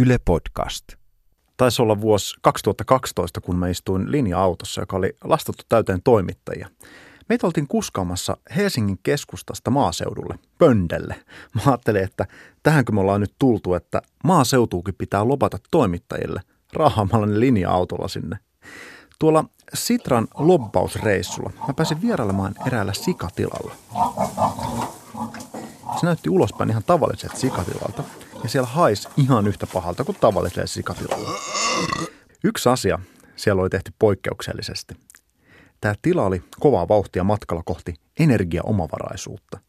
Yle Podcast. Taisi olla vuosi 2012, kun mä istuin linja-autossa, joka oli lastattu täyteen toimittajia. Meitä oltiin kuskaamassa Helsingin keskustasta maaseudulle, Pöndelle. Mä ajattelin, että tähänkö me ollaan nyt tultu, että maaseutuukin pitää lopata toimittajille rahaamalla ne linja-autolla sinne. Tuolla Sitran lobbausreissulla mä pääsin vierailemaan eräällä sikatilalla. Se näytti ulospäin ihan tavalliset sikatilalta ja siellä haisi ihan yhtä pahalta kuin tavallisella sikatilalla. Yksi asia siellä oli tehty poikkeuksellisesti. Tämä tila oli kovaa vauhtia matkalla kohti energiaomavaraisuutta.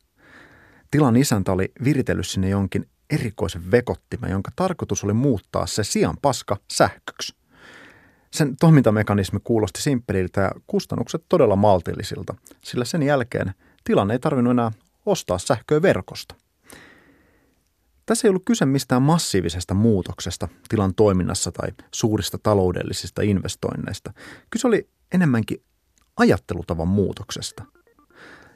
Tilan isäntä oli viritellyt sinne jonkin erikoisen vekottimen, jonka tarkoitus oli muuttaa se sian paska sähköksi. Sen toimintamekanismi kuulosti simppeliltä ja kustannukset todella maltillisilta, sillä sen jälkeen tilanne ei tarvinnut enää ostaa sähköä verkosta. Tässä ei ollut kyse mistään massiivisesta muutoksesta tilan toiminnassa tai suurista taloudellisista investoinneista. Kyse oli enemmänkin ajattelutavan muutoksesta.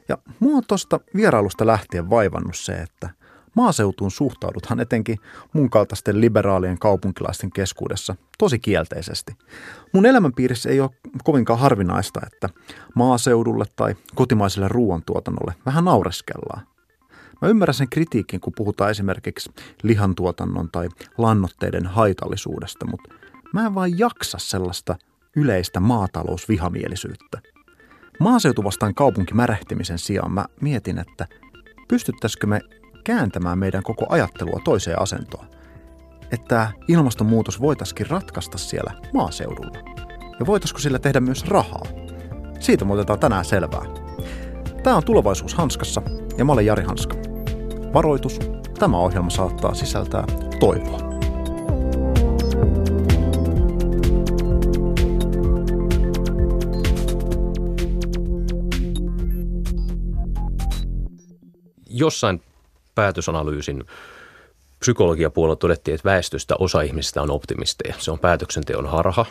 Ja mua tuosta vierailusta lähtien vaivannut se, että maaseutuun suhtauduthan etenkin mun kaltaisten liberaalien kaupunkilaisten keskuudessa tosi kielteisesti. Mun elämänpiirissä ei ole kovinkaan harvinaista, että maaseudulle tai kotimaiselle ruoantuotannolle vähän naureskellaan. Mä ymmärrän sen kritiikin, kun puhutaan esimerkiksi lihantuotannon tai lannoitteiden haitallisuudesta, mutta mä en vaan jaksa sellaista yleistä maatalousvihamielisyyttä. Maaseutu vastaan kaupunkimärähtimisen sijaan mä mietin, että pystyttäisikö me kääntämään meidän koko ajattelua toiseen asentoon. Että ilmastonmuutos voitaisiin ratkaista siellä maaseudulla. Ja voitaisiko sillä tehdä myös rahaa? Siitä me otetaan tänään selvää. Tämä on Tulevaisuus Hanskassa ja mä olen Jari Hanska. Varoitus, tämä ohjelma saattaa sisältää toivoa. Jossain päätösanalyysin psykologiapuolella todettiin, että väestöstä osa ihmisistä on optimisteja. Se on päätöksenteon harha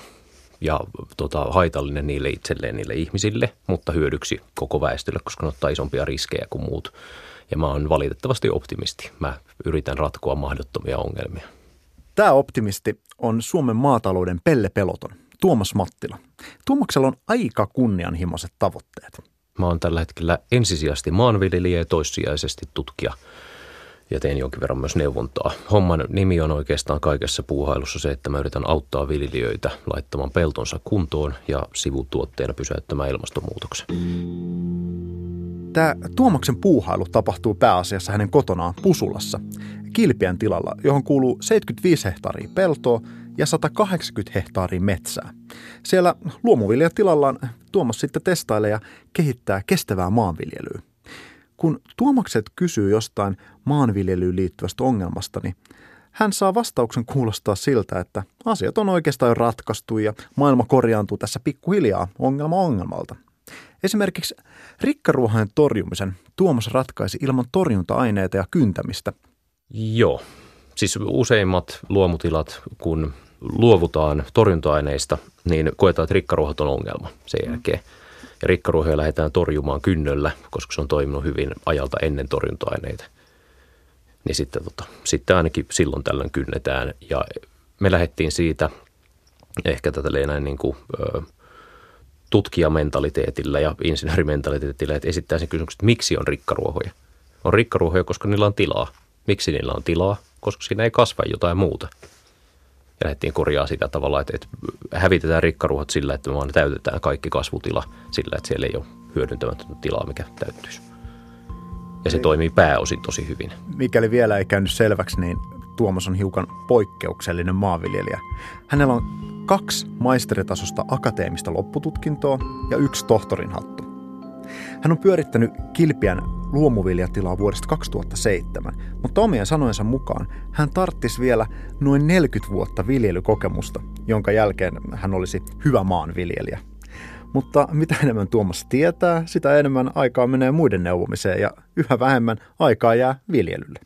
ja tota, haitallinen niille itselleen, niille ihmisille, mutta hyödyksi koko väestölle, koska ne ottaa isompia riskejä kuin muut. Ja mä oon valitettavasti optimisti. Mä yritän ratkoa mahdottomia ongelmia. Tämä optimisti on Suomen maatalouden Pelle Peloton, Tuomas Mattila. Tuomaksella on aika kunnianhimoiset tavoitteet. Mä oon tällä hetkellä ensisijaisesti maanviljelijä ja toissijaisesti tutkija ja teen jonkin verran myös neuvontaa. Homman nimi on oikeastaan kaikessa puuhailussa se, että mä yritän auttaa viljelijöitä laittamaan peltonsa kuntoon ja sivutuotteena pysäyttämään ilmastonmuutoksen. Tämä Tuomaksen puuhailu tapahtuu pääasiassa hänen kotonaan Pusulassa, Kilpiän tilalla, johon kuuluu 75 hehtaaria peltoa ja 180 hehtaaria metsää. Siellä luomuviljatilallaan Tuomas sitten testailee ja kehittää kestävää maanviljelyä. Kun Tuomakset kysyy jostain maanviljelyyn liittyvästä ongelmasta, niin hän saa vastauksen kuulostaa siltä, että asiat on oikeastaan jo ratkaistu ja maailma korjaantuu tässä pikkuhiljaa ongelma ongelmalta. Esimerkiksi rikkaruohojen torjumisen Tuomas ratkaisi ilman torjunta-aineita ja kyntämistä. Joo, siis useimmat luomutilat, kun luovutaan torjunta-aineista, niin koetaan, että rikkaruohot on ongelma sen jälkeen. Ja rikkaruohoja lähdetään torjumaan kynnöllä, koska se on toiminut hyvin ajalta ennen torjunta-aineita. Niin sitten, tota, sitten ainakin silloin tällöin kynnetään. Ja me lähdettiin siitä ehkä tätä näin niin kuin, ö, tutkijamentaliteetillä ja insinöörimentaliteetillä, että esittää sen kysymyksen, että miksi on rikkaruohoja. On rikkaruohoja, koska niillä on tilaa. Miksi niillä on tilaa? Koska siinä ei kasva jotain muuta. Ja lähdettiin korjaa sitä tavalla, että, että hävitetään rikkaruohot sillä, että me vaan täytetään kaikki kasvutila sillä, että siellä ei ole hyödyntämätöntä tilaa, mikä täyttyisi. Ja se toimii pääosin tosi hyvin. Mikäli vielä ei käynyt selväksi, niin Tuomas on hiukan poikkeuksellinen maanviljelijä. Hänellä on kaksi maisteritasosta akateemista loppututkintoa ja yksi tohtorin hattu. Hän on pyörittänyt Kilpiän luomuviljatilaa vuodesta 2007, mutta omien sanojensa mukaan hän tarttisi vielä noin 40 vuotta viljelykokemusta, jonka jälkeen hän olisi hyvä maanviljelijä. Mutta mitä enemmän Tuomas tietää, sitä enemmän aikaa menee muiden neuvomiseen ja yhä vähemmän aikaa jää viljelylle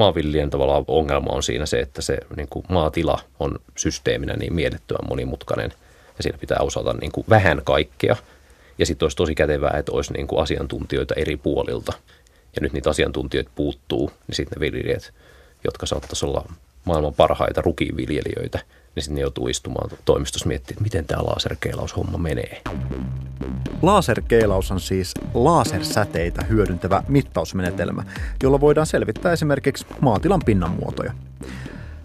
maanviljelijän tavallaan ongelma on siinä se, että se niin kuin maatila on systeeminä niin mielettömän monimutkainen ja siinä pitää osata niin kuin vähän kaikkea. Ja sitten olisi tosi kätevää, että olisi niin kuin asiantuntijoita eri puolilta. Ja nyt niitä asiantuntijoita puuttuu, niin sitten ne viljelijät, jotka saattaisi olla maailman parhaita rukiinviljelijöitä, niin sitten joutuu istumaan toimistossa miettimään, että miten tämä laserkeilaushomma menee. Laserkeilaus on siis lasersäteitä hyödyntävä mittausmenetelmä, jolla voidaan selvittää esimerkiksi maatilan pinnanmuotoja.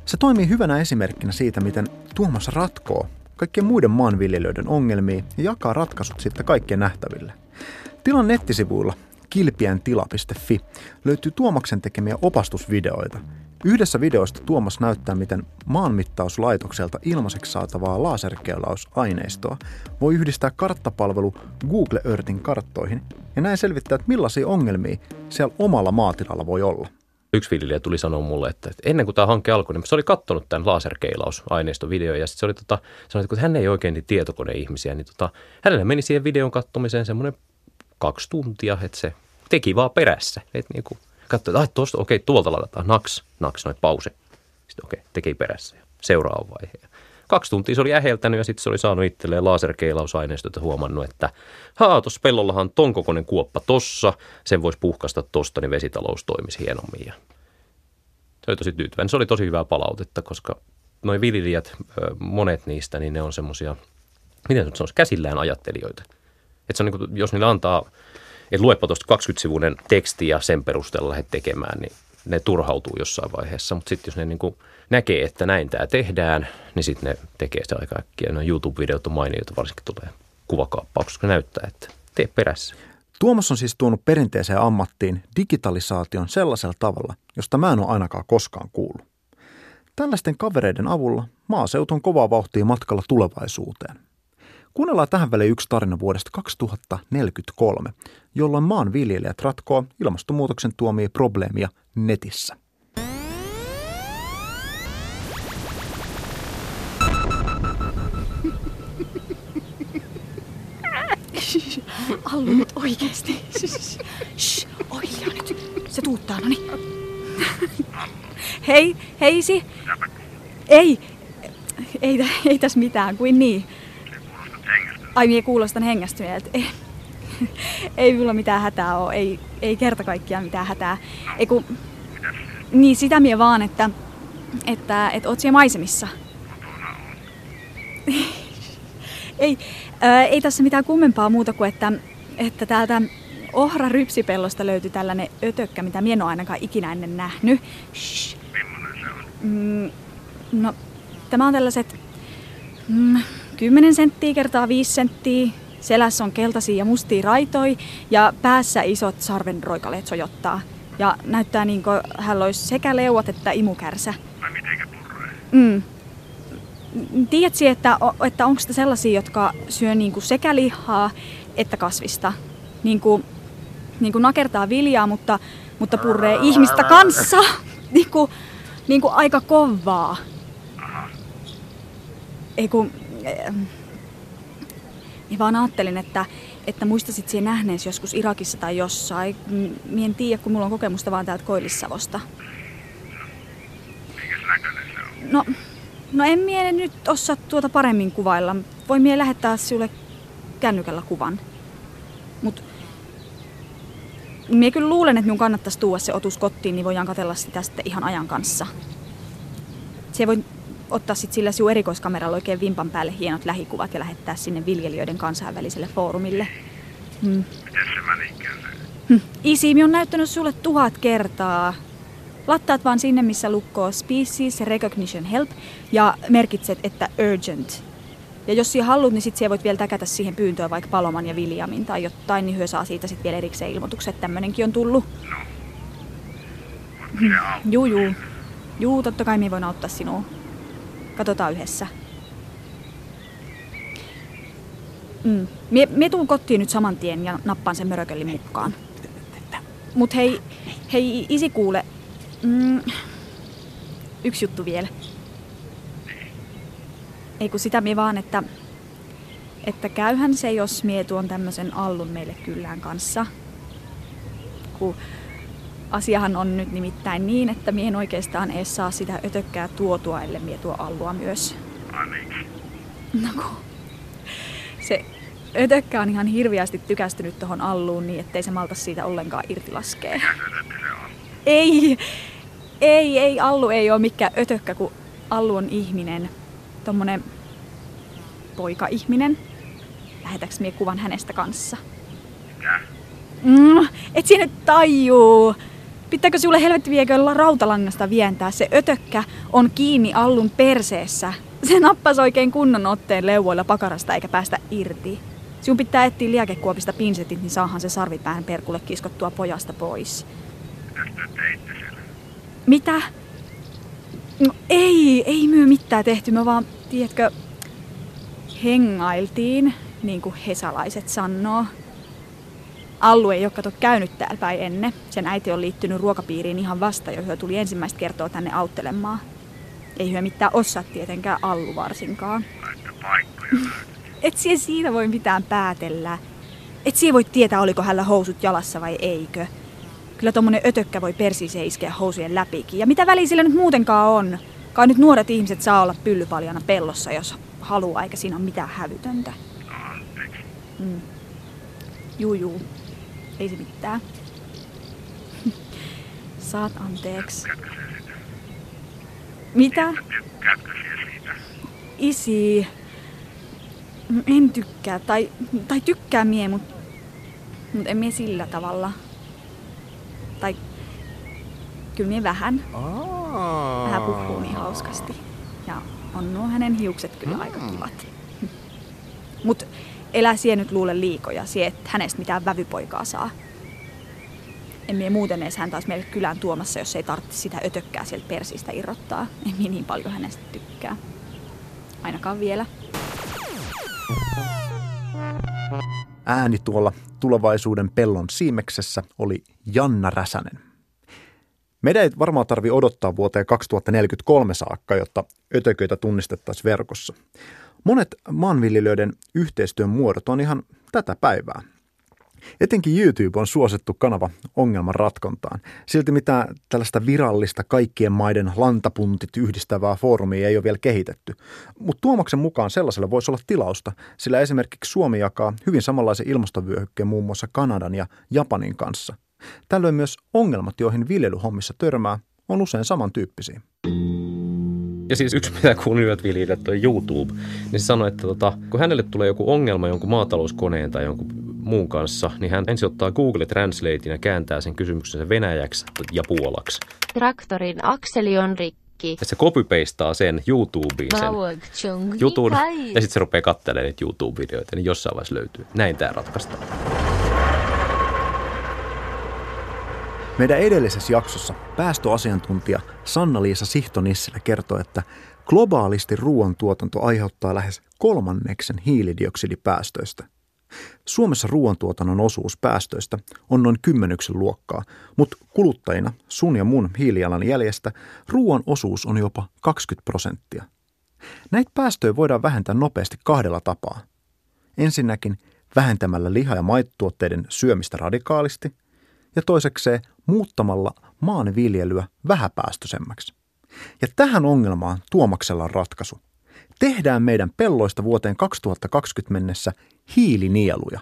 Se toimii hyvänä esimerkkinä siitä, miten Tuomas ratkoo kaikkien muiden maanviljelijöiden ongelmia ja jakaa ratkaisut sitten kaikkien nähtäville. Tilan nettisivuilla kilpientila.fi löytyy Tuomaksen tekemiä opastusvideoita. Yhdessä videosta Tuomas näyttää, miten maanmittauslaitokselta ilmaiseksi saatavaa laserkeilausaineistoa voi yhdistää karttapalvelu Google Earthin karttoihin ja näin selvittää, että millaisia ongelmia siellä omalla maatilalla voi olla yksi viljelijä tuli sanoa mulle, että ennen kuin tämä hanke alkoi, niin se oli katsonut tämän laserkeilausaineiston video ja sitten se oli tota, sanoi, että kun hän ei oikein niin tietokoneihmisiä, niin tota, hänelle meni siihen videon kattomiseen semmoinen kaksi tuntia, että se teki vaan perässä. Että niin kuin katsoi, että tuosta, okei, tuolta ladataan, naks, naks, noin pause. Sitten okei, teki perässä ja seuraava vaihe kaksi tuntia se oli äheltänyt ja sitten se oli saanut itselleen laserkeilausaineistot ja huomannut, että haa, tuossa pellollahan on ton kokoinen kuoppa tossa, sen voisi puhkasta tosta, niin vesitalous toimisi hienommin. Ja se oli tosi tyytyväinen. Se oli tosi hyvää palautetta, koska noin viljelijät, monet niistä, niin ne on semmoisia, miten se on, käsillään ajattelijoita. Että se on niin kuin, jos niillä antaa, että luepa tuosta 20-sivuinen teksti ja sen perusteella lähdet tekemään, niin ne turhautuu jossain vaiheessa. Mutta sitten jos ne niin näkee, että näin tämä tehdään, niin sitten ne tekee sitä aika äkkiä. No YouTube-videot on mainioita, varsinkin tulee kuvakaappauksessa, koska näyttää, että tee perässä. Tuomas on siis tuonut perinteiseen ammattiin digitalisaation sellaisella tavalla, josta mä en ole ainakaan koskaan kuullut. Tällaisten kavereiden avulla maaseutu on kovaa vauhtia matkalla tulevaisuuteen. Kuunnellaan tähän väliin yksi tarina vuodesta 2043, jolloin maanviljelijät ratkoo ilmastonmuutoksen tuomia probleemia netissä. Allu nyt oikeesti. Shh, oi nyt. Se tuuttaa, no niin. Hei, heisi. Ei, ei, ei tässä mitään, kuin niin. Ai, minä kuulostan hengästyneeltä. Ei, ei minulla mitään hätää ole, ei, ei kerta kaikkiaan mitään hätää. Ei kun, niin sitä mie vaan, että, että, että oot siellä maisemissa. ei, ää, ei tässä mitään kummempaa muuta kuin, että, että täältä ohra rypsipellosta löytyi tällainen ötökkä, mitä minä en ole ainakaan ikinä ennen nähnyt. Shh. se on? Mm, no, tämä on tällaiset mm, 10 senttiä kertaa 5 senttiä. Selässä on keltaisia ja mustia raitoi ja päässä isot sarvenroikaleet sojottaa. Ja näyttää niin kuin hän olisi sekä leuat että imukärsä. Vai mitenkä purree? Mm. Tiedätkö, että, että onko sitä sellaisia, jotka syö niin kuin sekä lihaa että kasvista? Niin kuin, niin kuin nakertaa viljaa, mutta, mutta purree ihmistä kanssa. niin kuin, niin kuin aika kovaa. Ei kun, niin vaan ajattelin, että, että muistasit siihen nähneesi joskus Irakissa tai jossain. Mie en tiedä, kun mulla on kokemusta vaan täältä Koillissavosta. No, no en mie nyt osaa tuota paremmin kuvailla. Voin mie lähettää sinulle kännykällä kuvan. Mut mie kyllä luulen, että minun kannattaisi tuoda se otus kotiin, niin voidaan katella sitä sitten ihan ajan kanssa. Se voi ottaa sit sillä sinun erikoiskameralla oikein vimpan päälle hienot lähikuvat ja lähettää sinne viljelijöiden kansainväliselle foorumille. Hmm. Miten se menikään se? Hm. On näyttänyt sulle tuhat kertaa. Lattaat vaan sinne, missä lukkoo Species Recognition Help ja merkitset, että Urgent. Ja jos sinä haluat, niin sit voit vielä täkätä siihen pyyntöön vaikka Paloman ja Viljamin tai jotain, niin hyö saa siitä sitten vielä erikseen ilmoitukset, että tämmönenkin on tullut. No. Hm. Juu, juu. Juu, totta kai minä voin auttaa sinua. Katsotaan yhdessä. Mm. Mie, mie tuun kotiin nyt saman tien ja nappaan sen mörökellin mukaan. Mut hei, hei isi kuule. Mm, yksi juttu vielä. Ei kun sitä mie vaan, että, että käyhän se, jos mie tuon tämmöisen allun meille kyllään kanssa. Kun Asiahan on nyt nimittäin niin, että mie en oikeastaan edes saa sitä ötökkää tuotua, ellei mie tuo allua myös. Ai No kun se ötökkä on ihan hirviästi tykästynyt tohon alluun niin, ettei se malta siitä ollenkaan irti laskee. Ei, Ei, ei, Allu ei ole mikään ötökkä, kun Allu on ihminen. Tommonen poika-ihminen. Lähetäks mie kuvan hänestä kanssa? Mitä? Mm, et sinä nyt tajuu. Pitääkö sulle helvetti viekö rautalangasta vientää? Se ötökkä on kiinni Allun perseessä. Se nappas oikein kunnon otteen leuvoilla pakarasta eikä päästä irti. Sinun pitää etsiä liäkekuopista pinsetit, niin saahan se sarvipään perkulle kiskottua pojasta pois. Mitä? No ei, ei myö mitään tehty. Me vaan, tiedätkö, hengailtiin, niin kuin hesalaiset sanoo. Allu ei ole käynyt täällä päin ennen. Sen äiti on liittynyt ruokapiiriin ihan vasta, jo hyö tuli ensimmäistä kertoa tänne auttelemaan. Ei hyö mitään osaa tietenkään Allu varsinkaan. Et siihen siinä voi mitään päätellä. Et siihen voi tietää, oliko hänellä housut jalassa vai eikö. Kyllä tommonen ötökkä voi persiiseen iskeä housujen läpikin. Ja mitä väliä sillä nyt muutenkaan on? Kai nyt nuoret ihmiset saa olla pyllypaljana pellossa, jos haluaa, eikä siinä ole mitään hävytöntä. Mm. Juu, juu. Ei se mitään. Saat anteeksi. Mitä? Isi. Mm, En tykkää. Tai, tai tykkää mie, mut, mut en mie sillä tavalla. Tai kyllä mie vähän. Vähän puhuu niin hauskasti. Ja on nuo hänen hiukset kyllä aika kivat. Mut elä sie nyt luule liikoja, sie et hänestä mitään vävypoikaa saa. En mie muuten edes hän taas meille kylään tuomassa, jos ei tarvitse sitä ötökkää sieltä persistä irrottaa. En mie niin paljon hänestä tykkää. Ainakaan vielä. Ääni tuolla tulevaisuuden pellon siimeksessä oli Janna Räsänen. Meidän ei varmaan tarvi odottaa vuoteen 2043 saakka, jotta ötököitä tunnistettaisiin verkossa. Monet maanviljelijöiden yhteistyön muodot on ihan tätä päivää. Etenkin YouTube on suosittu kanava ongelman ratkontaan. Silti mitään tällaista virallista kaikkien maiden lantapuntit yhdistävää foorumia ei ole vielä kehitetty. Mutta Tuomaksen mukaan sellaiselle voisi olla tilausta, sillä esimerkiksi Suomi jakaa hyvin samanlaisen ilmastovyöhykkeen muun muassa Kanadan ja Japanin kanssa. Tällöin myös ongelmat, joihin viljelyhommissa törmää, on usein samantyyppisiä. Ja siis yksi, mitä kuulivat viljelijät, on YouTube, niin se sanoi, että tota, kun hänelle tulee joku ongelma jonkun maatalouskoneen tai jonkun muun kanssa, niin hän ensin ottaa Google Translatein ja kääntää sen kysymyksen venäjäksi ja puolaksi. Traktorin akseli on rikki. Ja se copy-pastaa sen YouTubeen sen jutun, ja sitten se rupeaa katselemaan niitä YouTube-videoita, niin jossain vaiheessa löytyy. Näin tämä ratkaistaan. Meidän edellisessä jaksossa päästöasiantuntija Sanna-Liisa Sihtonissilä kertoi, että globaalisti ruoantuotanto aiheuttaa lähes kolmanneksen hiilidioksidipäästöistä. Suomessa ruoantuotannon osuus päästöistä on noin kymmenyksen luokkaa, mutta kuluttajina sun ja mun hiilijalanjäljestä ruoan osuus on jopa 20 prosenttia. Näitä päästöjä voidaan vähentää nopeasti kahdella tapaa. Ensinnäkin vähentämällä liha- ja maitotuotteiden syömistä radikaalisti – ja toisekseen muuttamalla maanviljelyä vähäpäästöisemmäksi. Ja tähän ongelmaan Tuomaksella on ratkaisu. Tehdään meidän pelloista vuoteen 2020 mennessä hiilinieluja.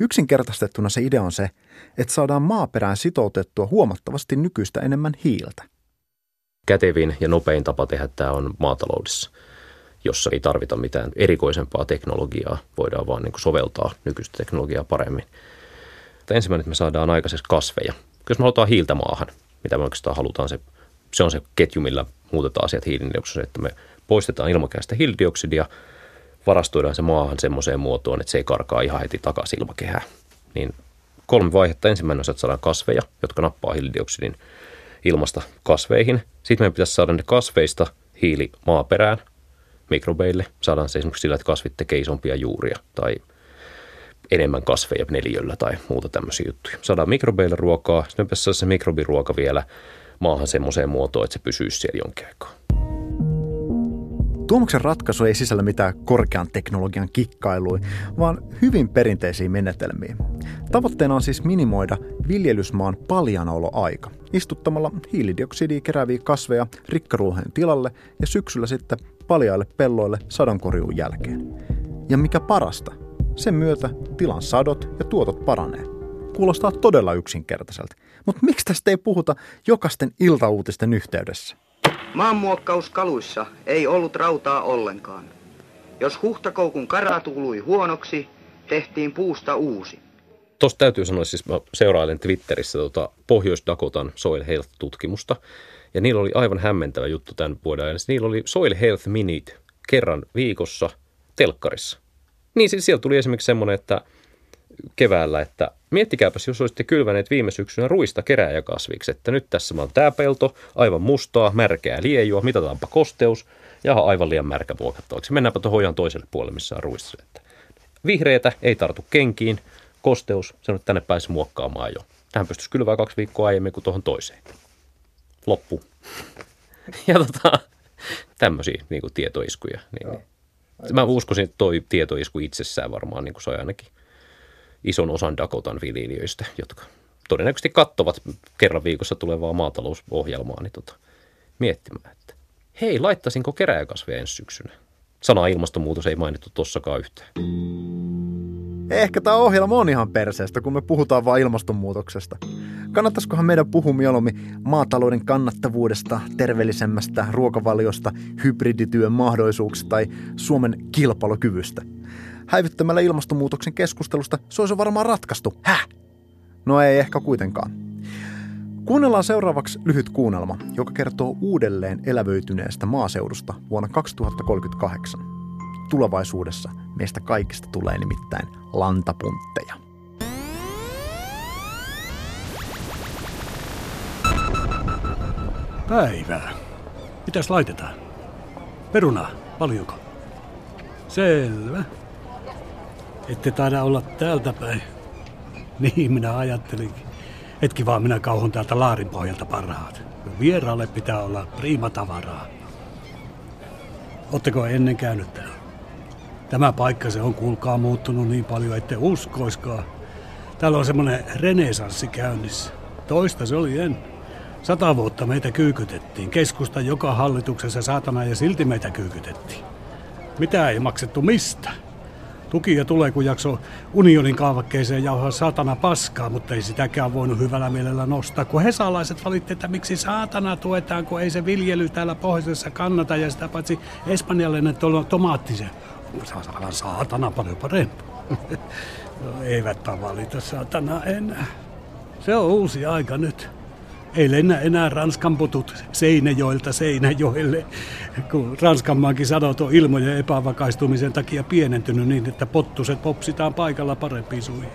Yksinkertaistettuna se idea on se, että saadaan maaperään sitoutettua huomattavasti nykyistä enemmän hiiltä. Kätevin ja nopein tapa tehdä tämä on maataloudessa, jossa ei tarvita mitään erikoisempaa teknologiaa, voidaan vaan niin soveltaa nykyistä teknologiaa paremmin. Ensimmäinen, että me saadaan aikaiseksi kasveja. Jos me halutaan hiiltä maahan, mitä me oikeastaan halutaan, se, se on se ketju, millä muutetaan asiat hiilinieluksi, että me poistetaan ilmakehästä hiilidioksidia, varastoidaan se maahan semmoiseen muotoon, että se ei karkaa ihan heti takaisin ilmakehään. Niin kolme vaihetta. Ensimmäinen on että saadaan kasveja, jotka nappaa hiilidioksidin ilmasta kasveihin. Sitten meidän pitäisi saada ne kasveista hiili maaperään, mikrobeille. Saadaan se esimerkiksi sillä, että kasvit tekee isompia juuria tai enemmän kasveja neliöllä tai muuta tämmöisiä juttuja. Saadaan mikrobeille ruokaa, sitten pitäisi saada se mikrobiruoka vielä maahan semmoiseen muotoon, että se pysyisi siellä jonkin aikaa. Tuomaksen ratkaisu ei sisällä mitään korkean teknologian kikkailuja, vaan hyvin perinteisiä menetelmiä. Tavoitteena on siis minimoida viljelysmaan paljanaoloaika, istuttamalla hiilidioksidia kerääviä kasveja rikkaruoheen tilalle ja syksyllä sitten paljaille pelloille sadonkorjuun jälkeen. Ja mikä parasta, sen myötä tilan sadot ja tuotot paranee. kuulostaa todella yksinkertaiselta. Mutta miksi tästä ei puhuta jokaisten iltauutisten yhteydessä? Maanmuokkauskaluissa ei ollut rautaa ollenkaan. Jos huhtakoukun kara tului huonoksi, tehtiin puusta uusi. Tuosta täytyy sanoa, siis mä seurailen Twitterissä tota Pohjois-Dakotan Soil Health-tutkimusta, ja niillä oli aivan hämmentävä juttu tämän vuoden ajan. Niillä oli Soil Health Minute kerran viikossa telkkarissa. Niin siis sieltä tuli esimerkiksi semmoinen, että keväällä, että miettikääpäs, jos olisitte kylväneet viime syksynä ruista kerääjäkasviksi, että nyt tässä on tämä pelto, aivan mustaa, märkää liejua, mitataanpa kosteus, ja aivan liian märkä muokattavaksi. Mennäänpä tuohon hojan toiselle puolelle, missä on ruissa. Että vihreätä ei tartu kenkiin, kosteus, se nyt tänne pääsi muokkaamaan jo. Tähän pystyisi kylvää kaksi viikkoa aiemmin kuin tuohon toiseen. Loppu. Ja tota, tämmöisiä niin tietoiskuja. Niin, niin. Mä uskoisin, että toi tietoisku itsessään varmaan niin kuin sai ainakin ison osan Dakotan viljelijöistä, jotka todennäköisesti kattovat kerran viikossa tulevaa maatalousohjelmaa, niin tota, miettimään, että hei, laittaisinko keräjäkasveja ensi syksynä? Sana ilmastonmuutos ei mainittu tossakaan yhtään. Ehkä tämä ohjelma on ihan perseestä, kun me puhutaan vain ilmastonmuutoksesta. Kannattaisikohan meidän puhua mieluummin maatalouden kannattavuudesta, terveellisemmästä ruokavaliosta, hybridityön mahdollisuuksista tai Suomen kilpailukyvystä? Häivyttämällä ilmastonmuutoksen keskustelusta se olisi varmaan ratkaistu. Häh? No ei ehkä kuitenkaan. Kuunnellaan seuraavaksi lyhyt kuunnelma, joka kertoo uudelleen elävöityneestä maaseudusta vuonna 2038. Tulevaisuudessa meistä kaikista tulee nimittäin lantapuntteja. Päivää. Mitäs laitetaan? Perunaa, paljonko? Selvä. Ette taida olla täältä päin. Niin minä ajattelinkin. Hetki vaan minä kauhon täältä laarin pohjalta parhaat. Vieraalle pitää olla prima tavaraa. Oletteko ennen käynyt? Tämä paikka se on kuulkaa muuttunut niin paljon, ette uskoiskaan. Täällä on semmoinen renesanssi käynnissä. Toista se oli en. Sata vuotta meitä kyykytettiin. Keskusta joka hallituksessa saatana ja silti meitä kyykytettiin. Mitä ei maksettu mistä? Tukia tulee, kun jakso unionin kaavakkeeseen jauhaa saatana paskaa, mutta ei sitäkään voinut hyvällä mielellä nostaa. Kun hesalaiset valitti, että miksi saatana tuetaan, kun ei se viljely täällä pohjoisessa kannata ja sitä paitsi espanjalainen tomaatti se saatana, saatana paljon parempi. no, eivät valita saatana enää. Se on uusi aika nyt. Ei lennä enää Ranskan putut Seinäjoelta Seinäjoelle, kun Ranskanmaankin sadot on ilmojen epävakaistumisen takia pienentynyt niin, että pottuset popsitaan paikalla parempiin suihin.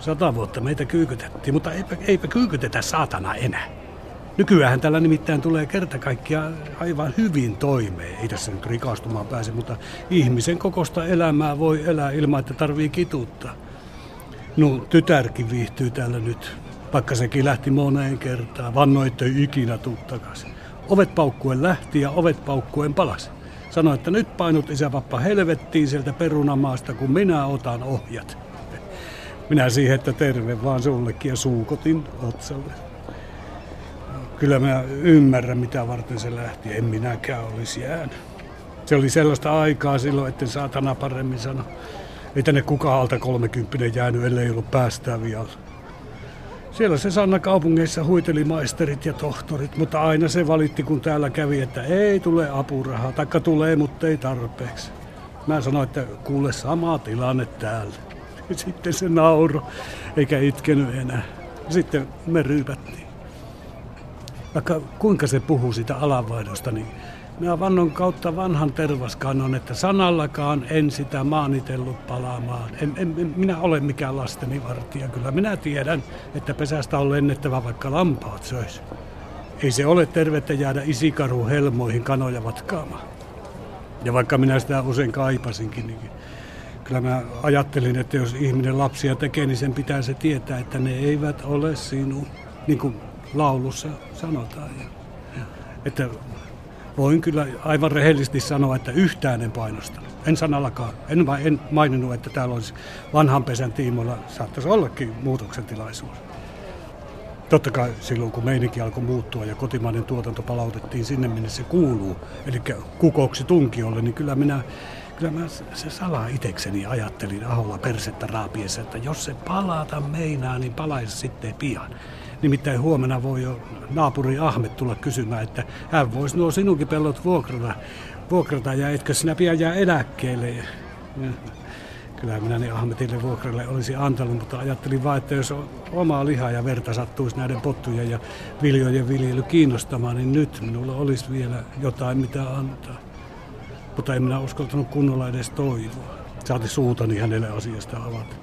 Sata vuotta meitä kyykytettiin, mutta eipä, eipä kyykytetä saatana enää. Nykyään tällä nimittäin tulee kerta kaikkiaan aivan hyvin toimeen. Ei tässä nyt rikastumaan pääse, mutta ihmisen kokosta elämää voi elää ilman, että tarvii kituuttaa. No, tytärkin viihtyy täällä nyt vaikka sekin lähti moneen kertaan. Vanno, ettei ikinä tuu takaisin. Ovet paukkuen lähti ja ovet paukkuen palasi. Sanoi, että nyt painut isäpappa helvettiin sieltä perunamaasta, kun minä otan ohjat. Minä siihen, että terve vaan sullekin ja suukotin otsalle. Kyllä mä ymmärrän, mitä varten se lähti. En minäkään olisi jäänyt. Se oli sellaista aikaa silloin, etten saatana paremmin sano. Ei tänne kukaan alta 30 jäänyt, ellei ollut päästää vielä. Siellä se Sanna kaupungeissa huiteli maisterit ja tohtorit, mutta aina se valitti, kun täällä kävi, että ei tule apurahaa, taikka tulee, mutta ei tarpeeksi. Mä sanoin, että kuule sama tilanne täällä. Sitten se nauro, eikä itkenyt enää. Sitten me ryypättiin. Vaikka kuinka se puhuu sitä alanvaihdosta, niin minä vannon kautta vanhan tervaskannon, että sanallakaan en sitä maanitellut palaamaan. En, en, en minä ole mikään lasteni vartija. Kyllä minä tiedän, että pesästä on lennettävä vaikka lampaat söis. Ei se ole tervettä jäädä isikaru helmoihin kanoja vatkaamaan. Ja vaikka minä sitä usein kaipasinkin, niin kyllä mä ajattelin, että jos ihminen lapsia tekee, niin sen pitää se tietää, että ne eivät ole sinun, niin kuin laulussa sanotaan. Ja, ja, että Voin kyllä aivan rehellisesti sanoa, että yhtään en painosta. En sanallakaan. En, en maininnut, että täällä olisi vanhan pesän tiimoilla, saattaisi ollakin muutoksen tilaisuus. Totta kai silloin, kun meininki alkoi muuttua ja kotimainen tuotanto palautettiin sinne, minne se kuuluu, eli kukoksi tunkiolle, niin kyllä minä kyllä se- se salaa itekseni ajattelin Aholla persettä raapiessa, että jos se palata meinaa, niin palaisi sitten pian. Nimittäin huomenna voi jo naapuri Ahmet tulla kysymään, että hän voisi nuo sinunkin pellot vuokrata, vuokrata ja etkö sinä pian jää eläkkeelle. Ja, ja, Kyllä minä ne Ahmetille vuokralle olisi antanut, mutta ajattelin vaan, että jos omaa lihaa ja verta sattuisi näiden pottujen ja viljojen viljely kiinnostamaan, niin nyt minulla olisi vielä jotain mitä antaa. Mutta en minä uskaltanut kunnolla edes toivoa. Saati suutani hänelle asiasta avata.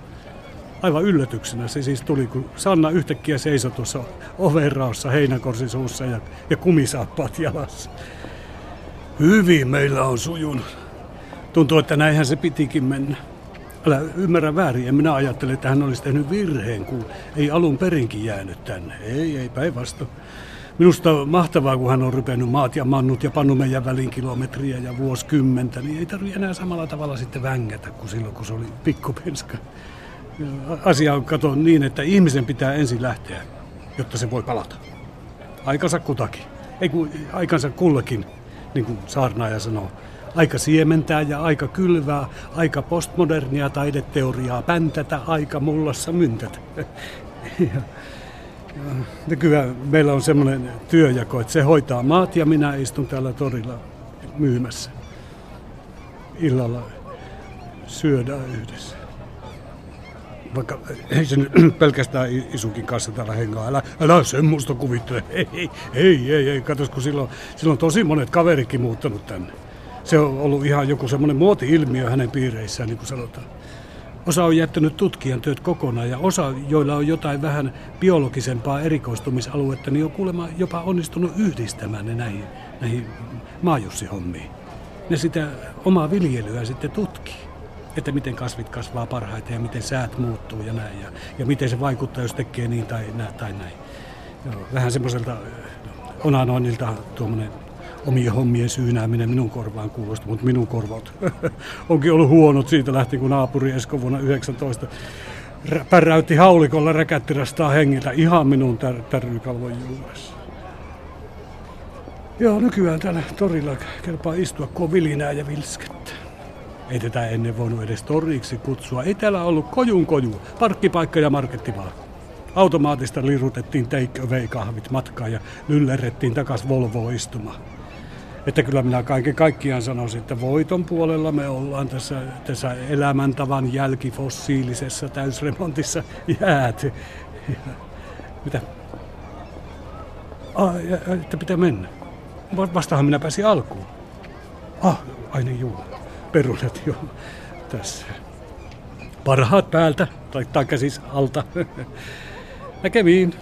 Aivan yllätyksenä se siis tuli, kun Sanna yhtäkkiä seisoi tuossa ovenraossa heinäkorsi suussa ja, ja kumisaappaat jalassa. Hyvin meillä on sujunut. Tuntuu, että näinhän se pitikin mennä. Älä ymmärrä väärin, en minä ajattele, että hän olisi tehnyt virheen, kun ei alun perinkin jäänyt tänne. Ei, ei, päinvastoin. Minusta on mahtavaa, kun hän on rypennyt maat ja mannut ja pannut meidän välin kilometriä ja vuosikymmentä, niin ei tarvitse enää samalla tavalla sitten vängätä kuin silloin, kun se oli pikkupenska. Asia on kato niin, että ihmisen pitää ensin lähteä, jotta se voi palata. Aikansa kutakin. Ei kun aikansa kullekin, niin kuin saarnaaja sanoo. Aika siementää ja aika kylvää, aika postmodernia taideteoriaa päntätä, aika mullassa myntätä. Ja, ja nykyään meillä on semmoinen työjako, että se hoitaa maat ja minä istun täällä torilla myymässä. Illalla syödään yhdessä. Vaikka ei se pelkästään isukin kanssa täällä hengaa. Älä, älä semmoista kuvittele. Ei, ei, ei, ei. Katos, kun silloin, silloin tosi monet kaverikin muuttanut tänne. Se on ollut ihan joku semmoinen muoti-ilmiö hänen piireissään, niin kuin sanotaan. Osa on jättänyt tutkijan työt kokonaan ja osa, joilla on jotain vähän biologisempaa erikoistumisaluetta, niin on kuulemma jopa onnistunut yhdistämään ne näihin, näihin maajussihommiin. Ne sitä omaa viljelyä sitten tutkii. Että miten kasvit kasvaa parhaiten ja miten säät muuttuu ja näin. Ja, ja miten se vaikuttaa, jos tekee niin tai, näin tai näin. Joo, vähän semmoiselta äh, onanoinnilta tuommoinen omien hommien syynääminen minun korvaan kuulosti, mutta minun korvat onkin ollut huonot siitä lähtien, kun naapuri Esko vuonna 19 rä- päräytti haulikolla räkättirastaa hengiltä ihan minun tär- tärrykalvon juuressa. Joo, nykyään täällä torilla kelpaa istua, kun on vilinää ja vilskettä. Ei tätä ennen voinut edes toriksi kutsua. Ei täällä ollut kojun koju, parkkipaikka ja markettimaa. Automaatista lirutettiin take kahvit matkaan ja lyllerrettiin takas Volvoon istumaan. Että kyllä minä kaiken kaikkiaan sanoisin, että voiton puolella me ollaan tässä, tässä elämäntavan jälkifossiilisessa täysremontissa jääty. Mitä? Ah, ja- ja että pitää mennä. Va- Vastahan minä pääsin alkuun. Ah, aina juu. Perunat jo tässä. Parhaat päältä, tai taikka siis alta. Näkemiin.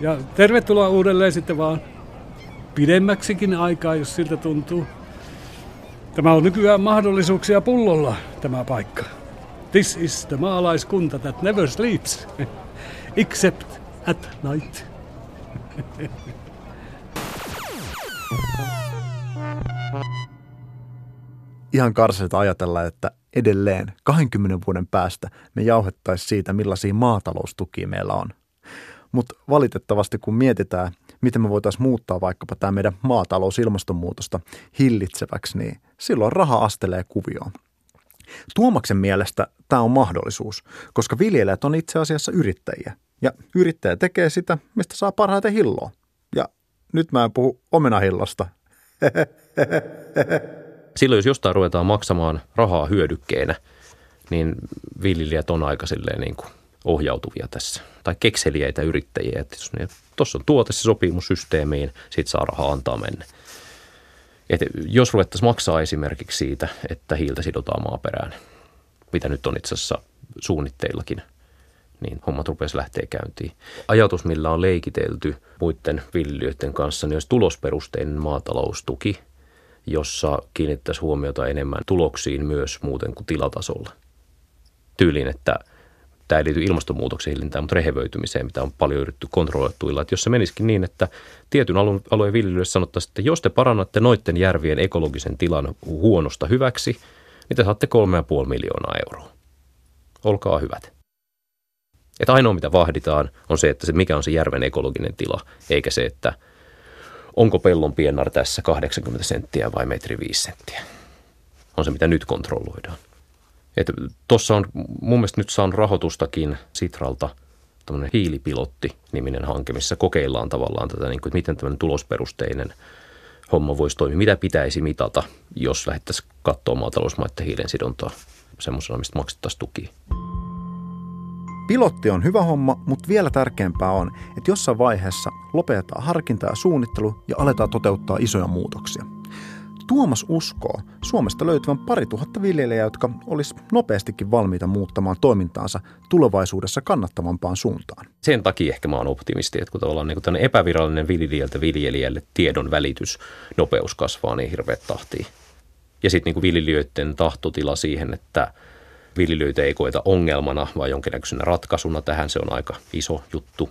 Ja tervetuloa uudelleen sitten vaan pidemmäksikin aikaa, jos siltä tuntuu. Tämä on nykyään mahdollisuuksia pullolla, tämä paikka. This is the maalaiskunta that never sleeps, except at night. Ihan karseita ajatella, että edelleen 20 vuoden päästä me jauhettaisiin siitä, millaisia maataloustukia meillä on. Mutta valitettavasti kun mietitään, miten me voitaisiin muuttaa vaikkapa tämä meidän maatalousilmastonmuutosta hillitseväksi, niin silloin raha astelee kuvioon. Tuomaksen mielestä tämä on mahdollisuus, koska viljelijät on itse asiassa yrittäjiä. Ja yrittäjä tekee sitä, mistä saa parhaiten hilloa. Ja nyt mä en puhu omenahillosta. Silloin jos jostain ruvetaan maksamaan rahaa hyödykkeenä, niin viljelijät on aika silleen niin kuin ohjautuvia tässä. Tai kekseliäitä yrittäjiä, että jos ne, tuossa on tuote, se sopii systeemiin, sit saa rahaa antaa mennä. Et jos ruvettaisiin maksaa esimerkiksi siitä, että hiiltä sidotaan maaperään, mitä nyt on itse asiassa suunnitteillakin, niin hommat rupesi lähteä käyntiin. Ajatus, millä on leikitelty muiden viljelijöiden kanssa, niin olisi tulosperusteinen maataloustuki, jossa kiinnittäisiin huomiota enemmän tuloksiin myös muuten kuin tilatasolla. Tyyliin, että tämä ei liity ilmastonmuutoksen hillintään, mutta rehevöitymiseen, mitä on paljon yritetty kontrolloida tuilla. Että jos se menisikin niin, että tietyn alueen viljelijöille sanottaisiin, että jos te parannatte noitten järvien ekologisen tilan huonosta hyväksi, niin te saatte 3,5 miljoonaa euroa. Olkaa hyvät. Että ainoa mitä vahditaan on se, että se mikä on se järven ekologinen tila, eikä se, että onko pellon pienar tässä 80 senttiä vai metri 5 senttiä. on se, mitä nyt kontrolloidaan. Tuossa on mun mielestä nyt saanut rahoitustakin Sitralta tämmöinen hiilipilotti-niminen hanke, missä kokeillaan tavallaan tätä, niin kuin, että miten tämmöinen tulosperusteinen homma voisi toimia. Mitä pitäisi mitata, jos lähdettäisiin katsoa maatalousmaiden hiilen sidontaa semmoisena, mistä maksettaisiin tuki. Pilotti on hyvä homma, mutta vielä tärkeämpää on, että jossain vaiheessa lopetetaan harkinta ja suunnittelu ja aletaan toteuttaa isoja muutoksia. Tuomas uskoo Suomesta löytyvän pari tuhatta viljelijää, jotka olisi nopeastikin valmiita muuttamaan toimintaansa tulevaisuudessa kannattavampaan suuntaan. Sen takia ehkä mä oon optimisti, että kun tavallaan niin epävirallinen viljelijältä viljelijälle tiedon välitys, nopeus kasvaa niin hirveät tahtiin. Ja sitten niin viljelijöiden tahtotila siihen, että viljelijöitä ei koeta ongelmana, vaan jonkinnäköisenä ratkaisuna tähän, se on aika iso juttu.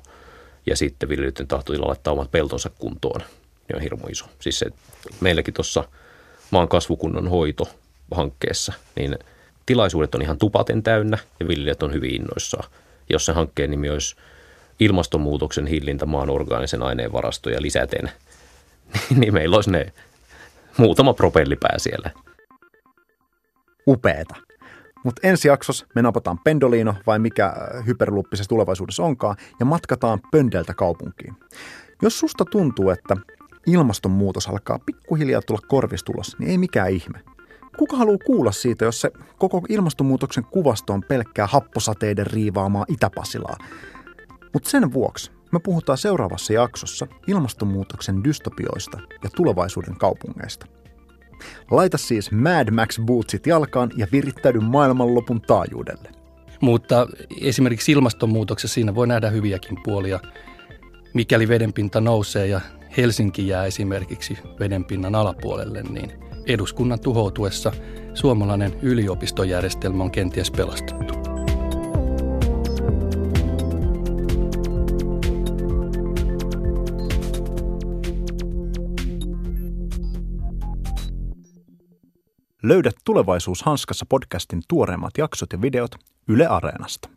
Ja sitten viljelijöiden tahtotila laittaa omat peltonsa kuntoon, niin on hirmu iso. Siis se, meilläkin tuossa – maan kasvukunnan hoito hankkeessa, niin tilaisuudet on ihan tupaten täynnä ja viljelijät on hyvin innoissaan. Jos se hankkeen nimi olisi ilmastonmuutoksen hillintä maan orgaanisen aineen varastoja lisäten, niin meillä olisi ne muutama propellipää siellä. Upeeta. Mutta ensi jaksossa me napataan pendolino vai mikä äh, hyperluppisessa tulevaisuudessa onkaan ja matkataan pöndeltä kaupunkiin. Jos susta tuntuu, että ilmastonmuutos alkaa pikkuhiljaa tulla korvistulos, niin ei mikään ihme. Kuka haluaa kuulla siitä, jos se koko ilmastonmuutoksen kuvasto on pelkkää happosateiden riivaamaa Itäpasilaa? Mutta sen vuoksi me puhutaan seuraavassa jaksossa ilmastonmuutoksen dystopioista ja tulevaisuuden kaupungeista. Laita siis Mad Max bootsit jalkaan ja virittäydy maailmanlopun taajuudelle. Mutta esimerkiksi ilmastonmuutoksessa siinä voi nähdä hyviäkin puolia. Mikäli vedenpinta nousee ja Helsinki jää esimerkiksi vedenpinnan alapuolelle, niin eduskunnan tuhoutuessa suomalainen yliopistojärjestelmä on kenties pelastettu. Löydät tulevaisuus hanskassa podcastin tuoreimmat jaksot ja videot Yle Areenasta.